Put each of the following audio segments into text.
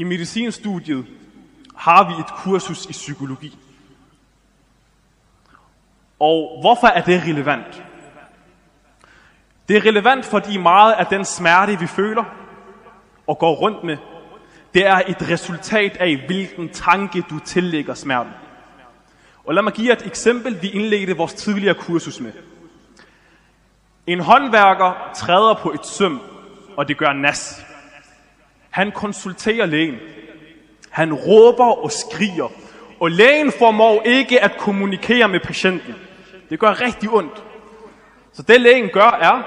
I medicinstudiet har vi et kursus i psykologi. Og hvorfor er det relevant? Det er relevant, fordi meget af den smerte, vi føler og går rundt med, det er et resultat af, hvilken tanke du tillægger smerten. Og lad mig give et eksempel, vi indledte vores tidligere kursus med. En håndværker træder på et søm, og det gør nas. Han konsulterer lægen. Han råber og skriger, og lægen formår ikke at kommunikere med patienten. Det gør rigtig ondt. Så det lægen gør er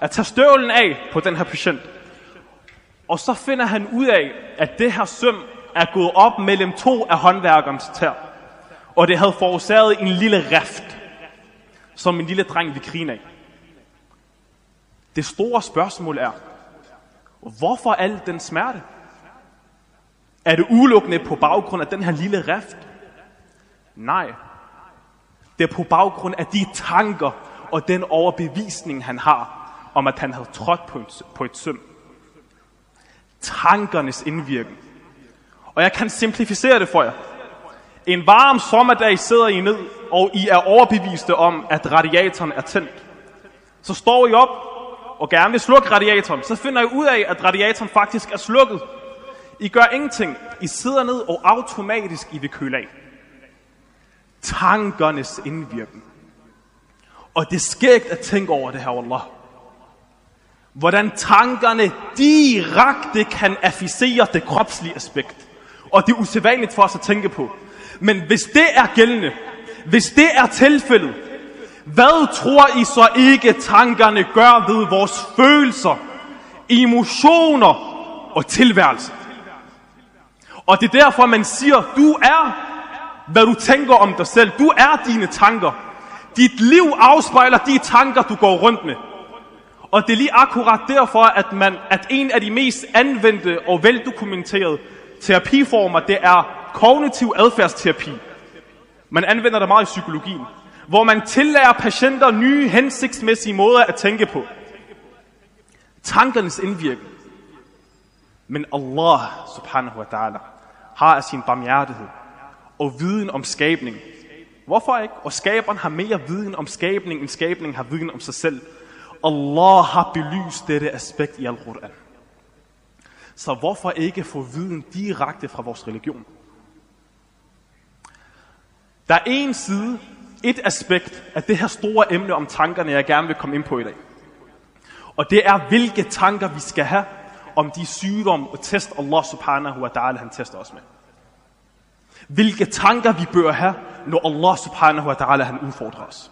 at tage støvlen af på den her patient. Og så finder han ud af, at det her søm er gået op mellem to af håndværkernes tær. Og det havde forårsaget en lille rift, som en lille dreng vil grine af. Det store spørgsmål er, hvorfor al den smerte? Er det udelukkende på baggrund af den her lille rift? Nej. Det er på baggrund af de tanker og den overbevisning, han har om, at han havde trådt på, et, på et søm. Tankernes indvirken. Og jeg kan simplificere det for jer. En varm sommerdag sidder I ned, og I er overbeviste om, at radiatoren er tændt. Så står I op og gerne vil slukke radiatoren. Så finder I ud af, at radiatoren faktisk er slukket. I gør ingenting. I sidder ned og automatisk I vil køle af. Tankernes indvirkning. Og det er skægt at tænke over det her, Allah. Hvordan tankerne direkte kan afficere det kropslige aspekt. Og det er usædvanligt for os at tænke på. Men hvis det er gældende, hvis det er tilfældet, hvad tror I så ikke tankerne gør ved vores følelser, emotioner og tilværelse? Og det er derfor, man siger, du er, hvad du tænker om dig selv. Du er dine tanker. Dit liv afspejler de tanker, du går rundt med. Og det er lige akkurat derfor, at, man, at en af de mest anvendte og veldokumenterede terapiformer, det er kognitiv adfærdsterapi. Man anvender det meget i psykologien, hvor man tillærer patienter nye hensigtsmæssige måder at tænke på. Tankernes indvirkning. Men Allah subhanahu wa ta'ala har af sin barmhjertighed og viden om skabning. Hvorfor ikke? Og skaberen har mere viden om skabning, end skabningen har viden om sig selv. Allah har belyst dette aspekt i Al-Quran. Så hvorfor ikke få viden direkte fra vores religion? Der er en side, et aspekt af det her store emne om tankerne, jeg gerne vil komme ind på i dag. Og det er, hvilke tanker vi skal have om de sygdomme og test Allah subhanahu wa ta'ala han tester os med. Hvilke tanker vi bør have, når Allah subhanahu wa ta'ala han udfordrer os.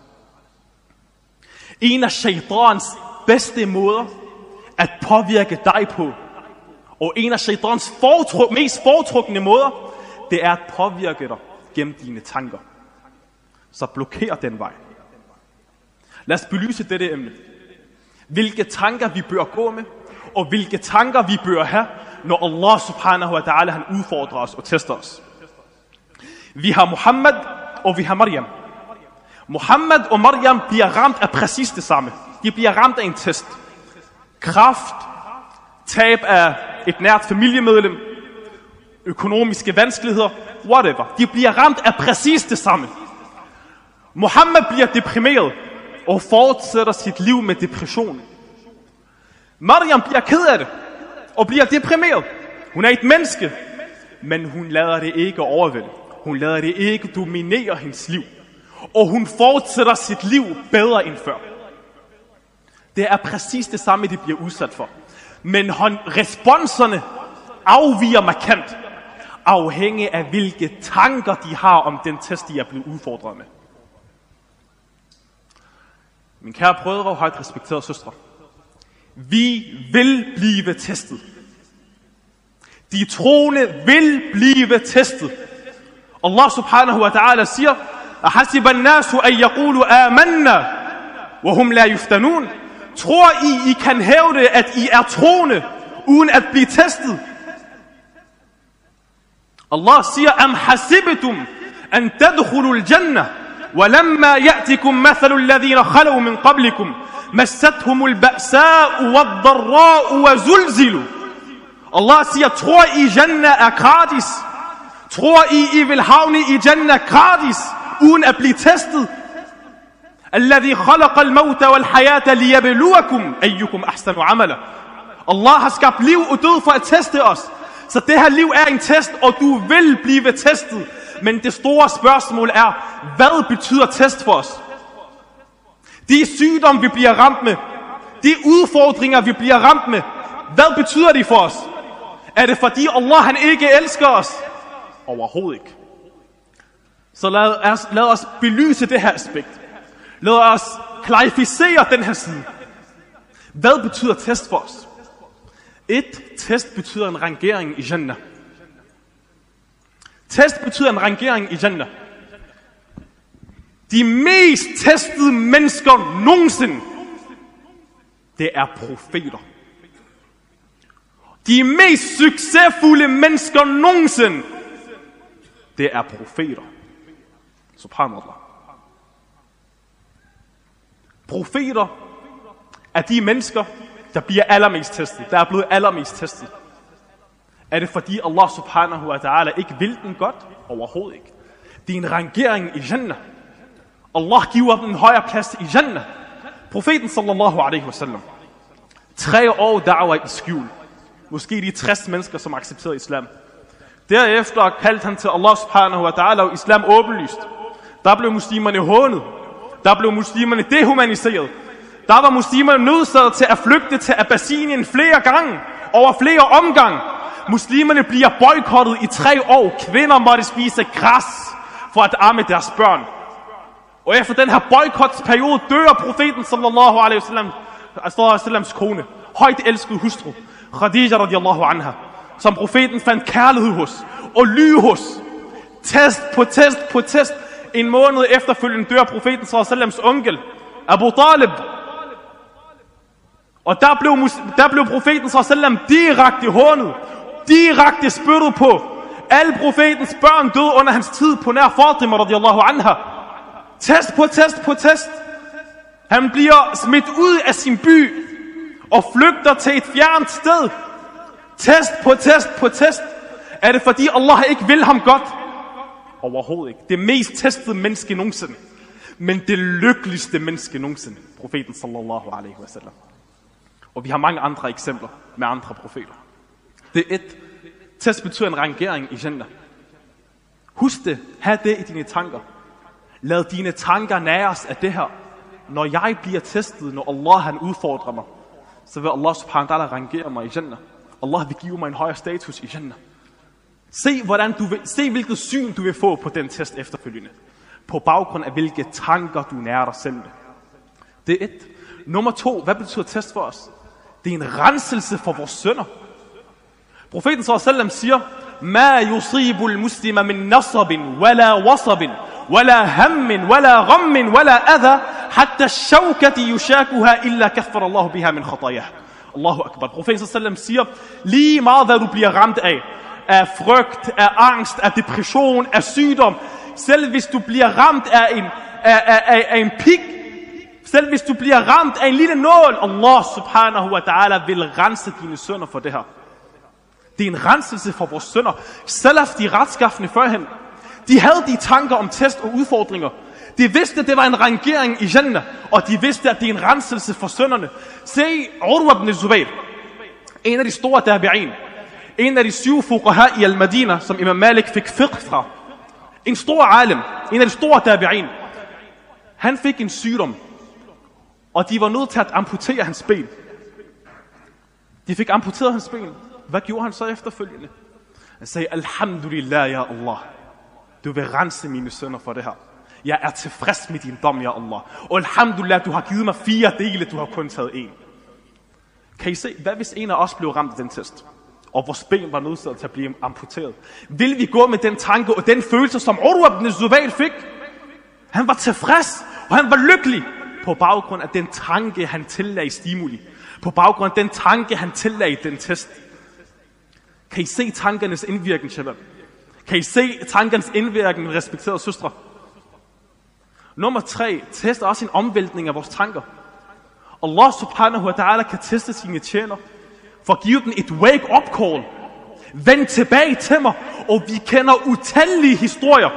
En af shaitans bedste måder at påvirke dig på, og en af shaitans fortruk, mest foretrukne måder, det er at påvirke dig gennem dine tanker. Så blokerer den vej. Lad os belyse dette emne. Hvilke tanker vi bør gå med, og hvilke tanker vi bør have, når Allah subhanahu wa ta'ala han udfordrer os og tester os. Vi har Muhammad, og vi har Maryam. Muhammad og Maryam bliver ramt af præcis det samme. De bliver ramt af en test. Kraft, tab af et nært familiemedlem, økonomiske vanskeligheder, whatever. De bliver ramt af præcis det samme. Mohammed bliver deprimeret og fortsætter sit liv med depression. Mariam bliver ked af det og bliver deprimeret. Hun er et menneske, men hun lader det ikke overvælde. Hun lader det ikke dominere hendes liv. Og hun fortsætter sit liv bedre end før. Det er præcis det samme, de bliver udsat for. Men responserne afviger markant, afhængig af hvilke tanker de har om den test, de er blevet udfordret med. Min kære brødre og højt respekterede søstre. Vi vil blive testet. De troende vil blive testet. Allah subhanahu wa ta'ala siger, أحسب الناس أن يقولوا آمنا وهم لا يفتنون Tror I, I kan hævde, at I er troende, uden at blive testet? Allah siger, Am hasibitum an tadkhulu al-jannah, ولما يأتكم مثل الذين خلوا من قبلكم مستهم البأساء والضراء وزلزلوا Allah siger, tror I Jannah er gratis? Tror I, I vil havne i Jannah gratis, uden at blive testet? الذي خلق الموت والحياة ليبلوكم أيكم أحسن عملا Allah har skabt liv og død for at teste os. Så det her liv er en test, og du vil blive testet. Men det store spørgsmål er, hvad betyder test for os? De sygdomme, vi bliver ramt med, de udfordringer, vi bliver ramt med, hvad betyder de for os? Er det fordi Allah han ikke elsker os? Overhovedet ikke. Så lad os, lad os belyse det her aspekt. Lad os klarificere den her side. Hvad betyder test for os? Et test betyder en rangering i Jannah. Test betyder en rangering i Jannah. De mest testede mennesker nogensinde, det er profeter. De mest succesfulde mennesker nogensinde, det er profeter. Subhanallah. Profeter er de mennesker, der bliver allermest testet, der er blevet allermest testet. Er det fordi Allah subhanahu wa ta'ala ikke vil den godt? Overhovedet ikke. Det er en rangering i Jannah. Allah giver dem en højere plads i Jannah. Profeten sallallahu alaihi wasallam. Tre år da'wah i skjul. Måske de 60 mennesker, som accepterede islam. Derefter kaldte han til Allah subhanahu wa ta'ala og islam åbenlyst. Der blev muslimerne hånet. Der blev muslimerne dehumaniseret. Der var muslimerne nødsaget til at flygte til Abbasinien flere gange, over flere omgange. Muslimerne bliver boykottet i tre år. Kvinder måtte spise græs for at amme deres børn. Og efter den her boykotsperiode dør profeten sallallahu alaihi wasallam, wallams kone, højt elskede hustru, Khadija radiallahu anha, som profeten fandt kærlighed hos og ly hos. Test på test på test. En måned efterfølgende dør profeten sallallahu alaihi onkel, Abu Talib, og der blev, der blev profeten sallam direkte hånet, direkte spyttet på. Alle profetens børn døde under hans tid på nær Fatima radiallahu anha. Test på test på test. Han bliver smidt ud af sin by og flygter til et fjernt sted. Test på test på test. Er det fordi Allah ikke vil ham godt? Overhovedet ikke. Det mest testede menneske nogensinde. Men det lykkeligste menneske nogensinde. Profeten sallallahu alaihi wasallam. Og vi har mange andre eksempler med andre profeter. Det er et. Test betyder en rangering i Jannah. Husk det. Ha' det i dine tanker. Lad dine tanker næres af det her. Når jeg bliver testet, når Allah han udfordrer mig, så vil Allah subhanahu wa ta'ala rangere mig i Jannah. Allah vil give mig en højere status i Jannah. Se, hvordan du vil, se hvilket syn du vil få på den test efterfølgende. På baggrund af hvilke tanker du nærer dig selv med. Det er et. Nummer to, hvad betyder test for os? Det er en renselse for vores sønder. Profeten sallallahu siger, ما يصيب المسلم من نصب ولا وصب ولا هم ولا غم ولا أذى حتى الشوكة يشاكها إلا كفر الله بها من خطاياه Allahu Akbar. Profeten sallam siger, lige meget hvad du bliver ramt af, af frygt, af angst, af depression, af sygdom, selv hvis du bliver ramt af en, af, af, af, af en pik, selv hvis du bliver ramt af en lille nål, Allah subhanahu wa ta'ala vil rense dine sønder for det her. Det er en renselse for vores sønder. Salaf, de retskaffende førhen, de havde de tanker om test og udfordringer. De vidste, at det var en rangering i Jannah, og de vidste, at det er en renselse for sønderne. Se Urwa ibn Zubayr, en af de store tabi'in, en af de syv fuqaha i Al-Madina, som Imam Malik fik fiqh fra. En stor alim, en af de store tabi'in. Han fik en sygdom, og de var nødt til at amputere hans ben. De fik amputeret hans ben. Hvad gjorde han så efterfølgende? Han sagde, Alhamdulillah, ya Allah. Du vil rense mine sønner for det her. Jeg er tilfreds med din dom, ya Allah. Og alhamdulillah, du har givet mig fire dele, du har kun taget en. Kan I se, hvad hvis en af os blev ramt af den test? Og vores ben var nødt til at blive amputeret. Vil vi gå med den tanke og den følelse, som Urwa ibn Zubayl fik? Han var tilfreds, og han var lykkelig på baggrund af den tanke, han tillagde stimuli. På baggrund af den tanke, han tillagde den test. Kan I se tankernes indvirkning, Shabab? Kan I se tankernes indvirkning, respekterede søstre? Nummer tre, test også en omvæltning af vores tanker. Allah subhanahu wa ta'ala kan teste sine tjener, For at give den et wake-up call. Vend tilbage til mig, og vi kender utallige historier.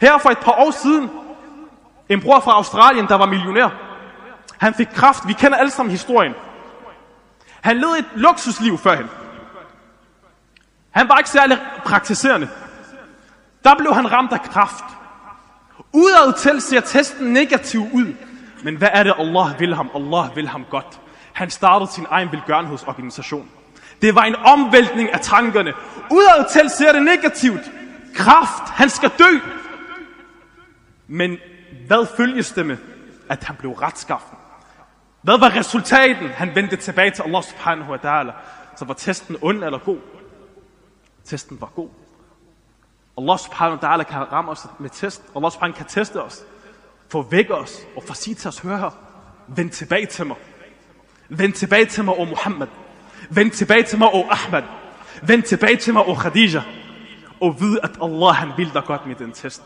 Her for et par år siden, en bror fra Australien, der var millionær. Han fik kraft. Vi kender alle sammen historien. Han levede et luksusliv førhen. Han var ikke særlig praktiserende. Der blev han ramt af kraft. Udad til ser testen negativ ud. Men hvad er det, Allah vil ham? Allah vil ham godt. Han startede sin egen velgørenhedsorganisation. Det var en omvæltning af tankerne. Udad til ser det negativt. Kraft, han skal dø. Men hvad følges det med, at han blev retskaffen? Hvad var resultaten? Han vendte tilbage til Allah subhanahu wa ta'ala. Så var testen ond eller god? Testen var god. Allah subhanahu wa ta'ala kan ramme os med test. Allah subhanahu kan teste os. For vække os og for sige til os, hør her, vend tilbage til mig. Vend tilbage til mig, o Muhammad. Vend tilbage til mig, o Ahmad. Vend tilbage til mig, o Khadija. Og vid, at Allah han vil dig godt med den test.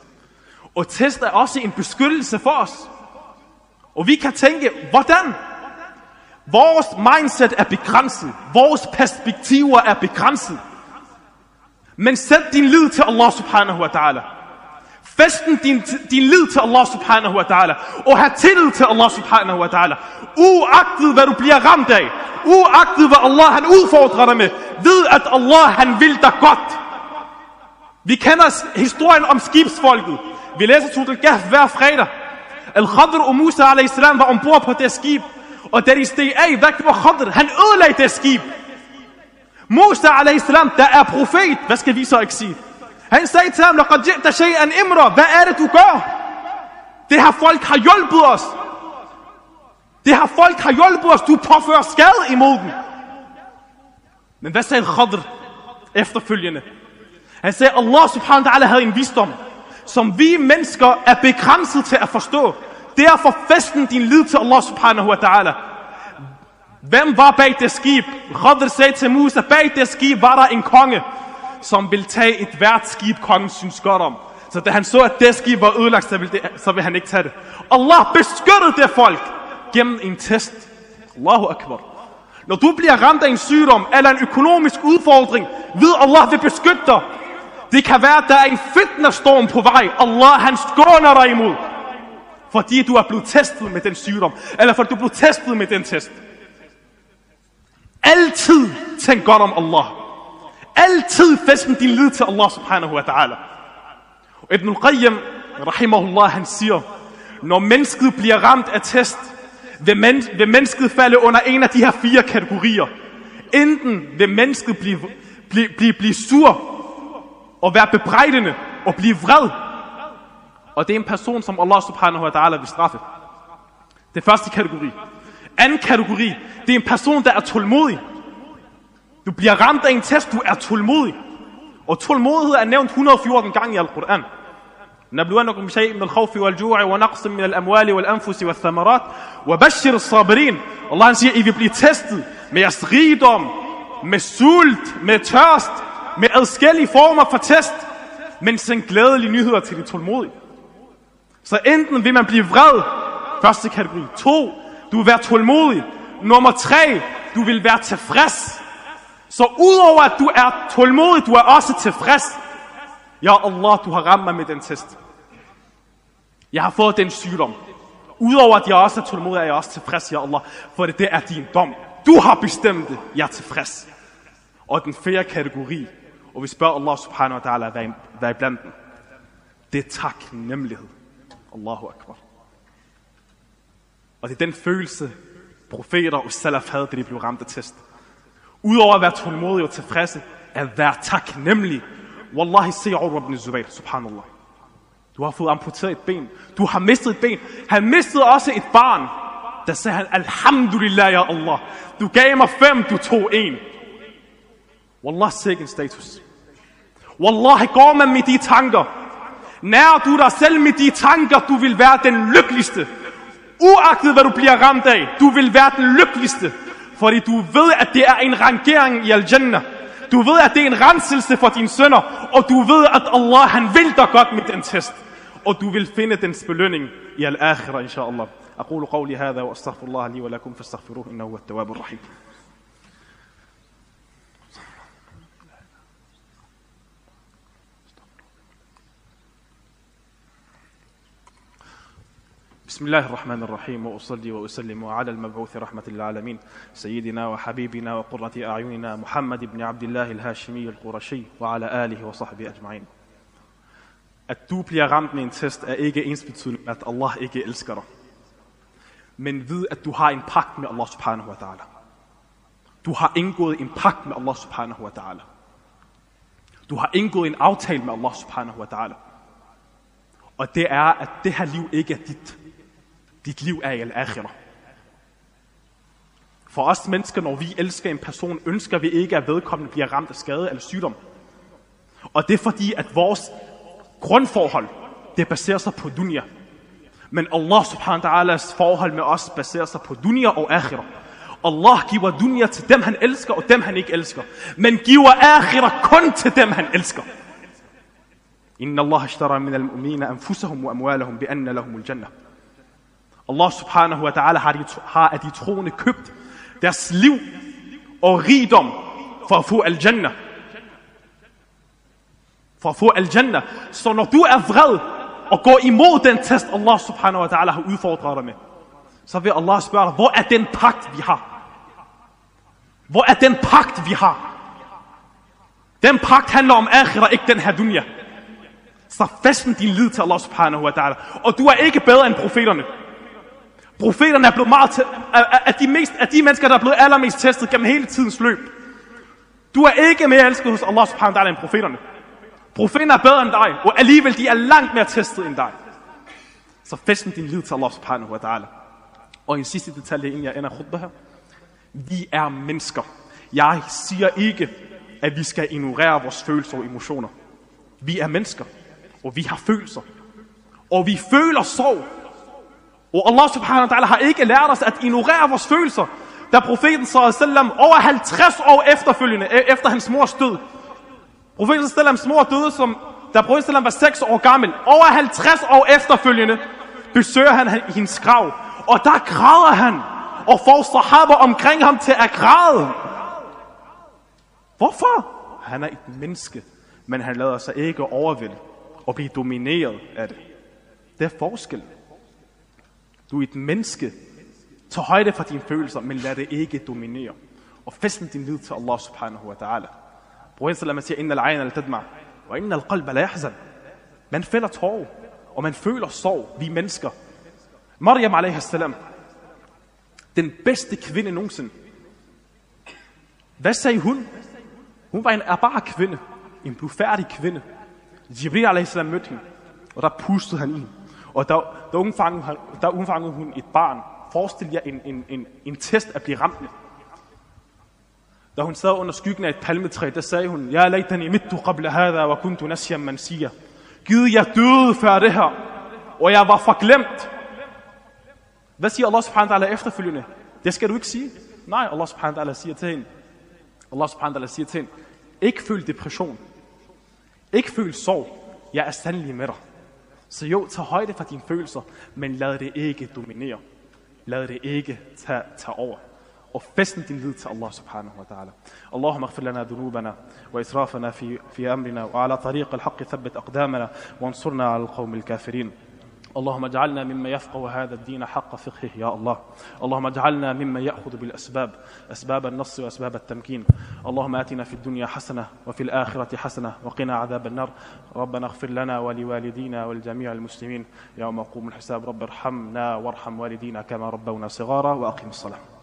Og test er også en beskyttelse for os. Og vi kan tænke, hvordan? Vores mindset er begrænset. Vores perspektiver er begrænset. Men sæt din lid til Allah subhanahu wa ta'ala. Festen din, din lid til Allah subhanahu wa ta'ala. Og have tillid til Allah subhanahu wa ta'ala. Uagtet hvad du bliver ramt af. Uagtet hvad Allah han udfordrer dig med. Ved at Allah han vil dig godt. Vi kender historien om skibsfolket. Vi læser Surat al hver fredag. Al-Khadr og Musa a.s. var ombord på det skib. Og da de steg af, hvad gjorde Khadr? Han ødelagde det skib. Musa a.s. der er profet. Hvad skal vi så ikke sige? Han sagde til ham, لَقَدْ جِئْتَ شَيْئًا إِمْرًا Hvad er det, du gør? Det her folk har hjulpet os. Det her folk har hjulpet os. Du påfører skade imod dem. Men hvad sagde Khadr efterfølgende? Han sagde, Allah subhanahu wa ta'ala havde en visdom, som vi mennesker er begrænset til at forstå. Derfor festen din lid til Allah subhanahu wa ta'ala. Hvem var bag det skib? Khadr sagde til Musa, bag det skib var der en konge, som ville tage et hvert skib, kongen synes godt om. Så da han så, at det skib var ødelagt, så ville, det, så ville han ikke tage det. Allah beskyttede det folk gennem en test. Allahu Akbar. Når du bliver ramt af en sygdom eller en økonomisk udfordring, ved Allah vil beskytte dig. Det kan være, at der er en fitnessstorm på vej. Allah han skåner dig imod. Fordi du er blevet testet med den sygdom. Eller fordi du er blevet testet med den test. Altid tænk godt om Allah. Altid festen din lid til Allah subhanahu wa ta'ala. Og Ibn al-Qayyim, rahimahullah, han siger, når mennesket bliver ramt af test, vil, men, vil mennesket falde under en af de her fire kategorier. Enten vil mennesket blive, blive, blive, blive sur og være bebrejdende og blive vred. Og det er en person, som Allah subhanahu wa ta'ala vil straffe. Det første kategori. Anden kategori, det er en person, der er tålmodig. Du bliver ramt af en test, du er tålmodig. Og tålmodighed er nævnt 114 gange i Al-Quran. نبلونكم بشيء من الخوف والجوع ونقص من الأموال والأنفس والثمرات وبشر الصابرين Allah han siger, I vil blive testet med jeres rigdom, med sult, med tørst, med adskillige former for test, men send glædelige nyheder til de tålmodige. Så enten vil man blive vred, første kategori. To, du vil være tålmodig. Nummer tre, du vil være tilfreds. Så udover at du er tålmodig, du er også tilfreds. Ja Allah, du har ramt mig med den test. Jeg har fået den sygdom. Udover at jeg også er tålmodig, er jeg også tilfreds, ja Allah. For det, det er din dom. Du har bestemt det. Jeg er tilfreds. Og den fjerde kategori, og vi spørger Allah subhanahu wa ta'ala, hvad, er blandt dem? Det er taknemmelighed. Allahu akbar. Og det er den følelse, profeter og salaf havde, da de blev ramt af test. Udover at være tålmodige og tilfredse, at være taknemmelig. Wallahi, se Urwa ibn Zubayr, subhanallah. Du har fået amputeret et ben. Du har mistet et ben. Han mistede også et barn. Der sagde han, Alhamdulillah, ya Allah. Du gav mig fem, du tog en. Wallah, sikke status. Wallahi, går man med de tanker, nær du dig selv med de tanker, du vil være den lykkeligste. Uagtet hvad du bliver ramt af, du vil være den lykkeligste. Fordi du ved, at det er en rangering i Al-Jannah. Du ved, at det er en renselse for dine sønner. Og du ved, at Allah han vil dig godt med den test. Og du vil finde dens belønning i al-akhirah, inshallah. أقول قولي هذا وأستغفر الله لي ولكم فاستغفروه إنه هو التواب الرحيم بسم الله الرحمن الرحيم وأصلي وأسلم على المبعوث رحمة للعالمين سيدنا وحبيبنا وقرة أعيننا محمد بن عبد الله الهاشمي القرشي وعلى آله وصحبه أجمعين At du bliver ramt med en test er ikke ensbetydende med, at Allah ikke elsker dig. Men vid, at du har en pagt med Allah subhanahu wa ta'ala. Du har indgået en pagt med Allah subhanahu wa ta'ala. Du har indgået en aftale med Allah subhanahu wa ta'ala. Og det er, at det her liv ikke er dit. Dit liv er i al-akhirah. For os mennesker, når vi elsker en person, ønsker vi ikke, at vedkommende bliver ramt af skade eller sygdom. Og det er fordi, at vores grundforhold, det baserer sig på dunya. Men Allah subhanahu wa ta'alas forhold med os baserer sig på dunya og akhirah. Allah giver dunya til dem, han elsker, og dem, han ikke elsker. Men giver akhirah kun til dem, han elsker. Inna Allah ashtara min al-mu'mina anfusahum wa amwalahum bi anna lahum al-jannah. Allah subhanahu wa ta'ala har, de, har af de troende købt deres liv og rigdom for at få al-jannah. For at få al-jannah. Så når du er vred og går imod den test, Allah subhanahu wa ta'ala har udfordret dig med, så vil Allah spørge dig, hvor er den pagt, vi har? Hvor er den pagt, vi har? Den pagt handler om akhira, ikke den her dunya. Så festen din lid til Allah subhanahu wa ta'ala. Og du er ikke bedre end profeterne. Profeterne er blevet meget til, at de mest, er de mennesker, der er blevet allermest testet gennem hele tidens løb. Du er ikke mere elsket hos Allah subhanahu wa ta'ala end profeterne. Profeterne er bedre end dig, og alligevel de er langt mere testet end dig. Så fæst din lid til Allah subhanahu wa ta'ala. Og en sidste detalje, inden jeg ender khutbah her. Vi er mennesker. Jeg siger ikke, at vi skal ignorere vores følelser og emotioner. Vi er mennesker, og vi har følelser. Og vi føler sorg. Og Allah subhanahu wa ta'ala har ikke lært os at ignorere vores følelser. Da profeten sallam over 50 år efterfølgende, øh, efter hans mors død, profeten sallams mor døde, som, da profeten sallam var 6 år gammel, over 50 år efterfølgende, besøger han hendes grav. Og der græder han, og får sahaba omkring ham til at græde. Hvorfor? Han er et menneske, men han lader sig ikke overvælde og blive domineret af det. Det er forskel. Du er et menneske. Tag højde for dine følelser, men lad det ikke dominere. Og fæsten din lid til Allah subhanahu wa ta'ala. Profeten sallam siger, Inna al-ayn al-tadma, og inna al-qalb la yahzan. Man fælder tårer, og man føler sorg. Vi er mennesker. Maryam alaihi salam, den bedste kvinde nogensinde. Hvad sagde hun? Hun var en erbar kvinde, en blufærdig kvinde. Jibril a.s. mødte hende, og der pustede han i. Og der, der, umfangede, der undfangede hun et barn. Forestil jer en, en, en, en test at blive ramt med. Da hun sad under skyggen af et palmetræ, der sagde hun, Ja, laytani mittu qabla hadha wa kuntu nasyan mansiya. Gud, jeg døde før det her, og jeg var forglemt. Hvad siger Allah subhanahu wa ta'ala efterfølgende? Det skal du ikke sige. Nej, Allah subhanahu wa ta'ala siger til hende. Allah subhanahu wa ta'ala siger til hende. Ikke føl depression. Ikke føl sorg. Jeg er sandelig med dig. Så jo, tag højde for dine følelser, men lad det ikke dominere. Lad det ikke tage, tage over. Og fæsten din lid til Allah subhanahu wa ta'ala. اللهم اغفر لنا ذنوبنا وإسرافنا في, في أمرنا وعلى طريق الحق ثبت أقدامنا وانصرنا على القوم الكافرين اللهم اجعلنا مما يفقه هذا الدين حق فقهه يا الله. اللهم اجعلنا مما يأخذ بالأسباب أسباب النص وأسباب التمكين. اللهم آتنا في الدنيا حسنة وفي الآخرة حسنة وقنا عذاب النار. ربنا اغفر لنا ولوالدينا ولجميع المسلمين. يوم يقوم الحساب رب ارحمنا وارحم والدينا كما ربونا صغارا وأقم الصلاة.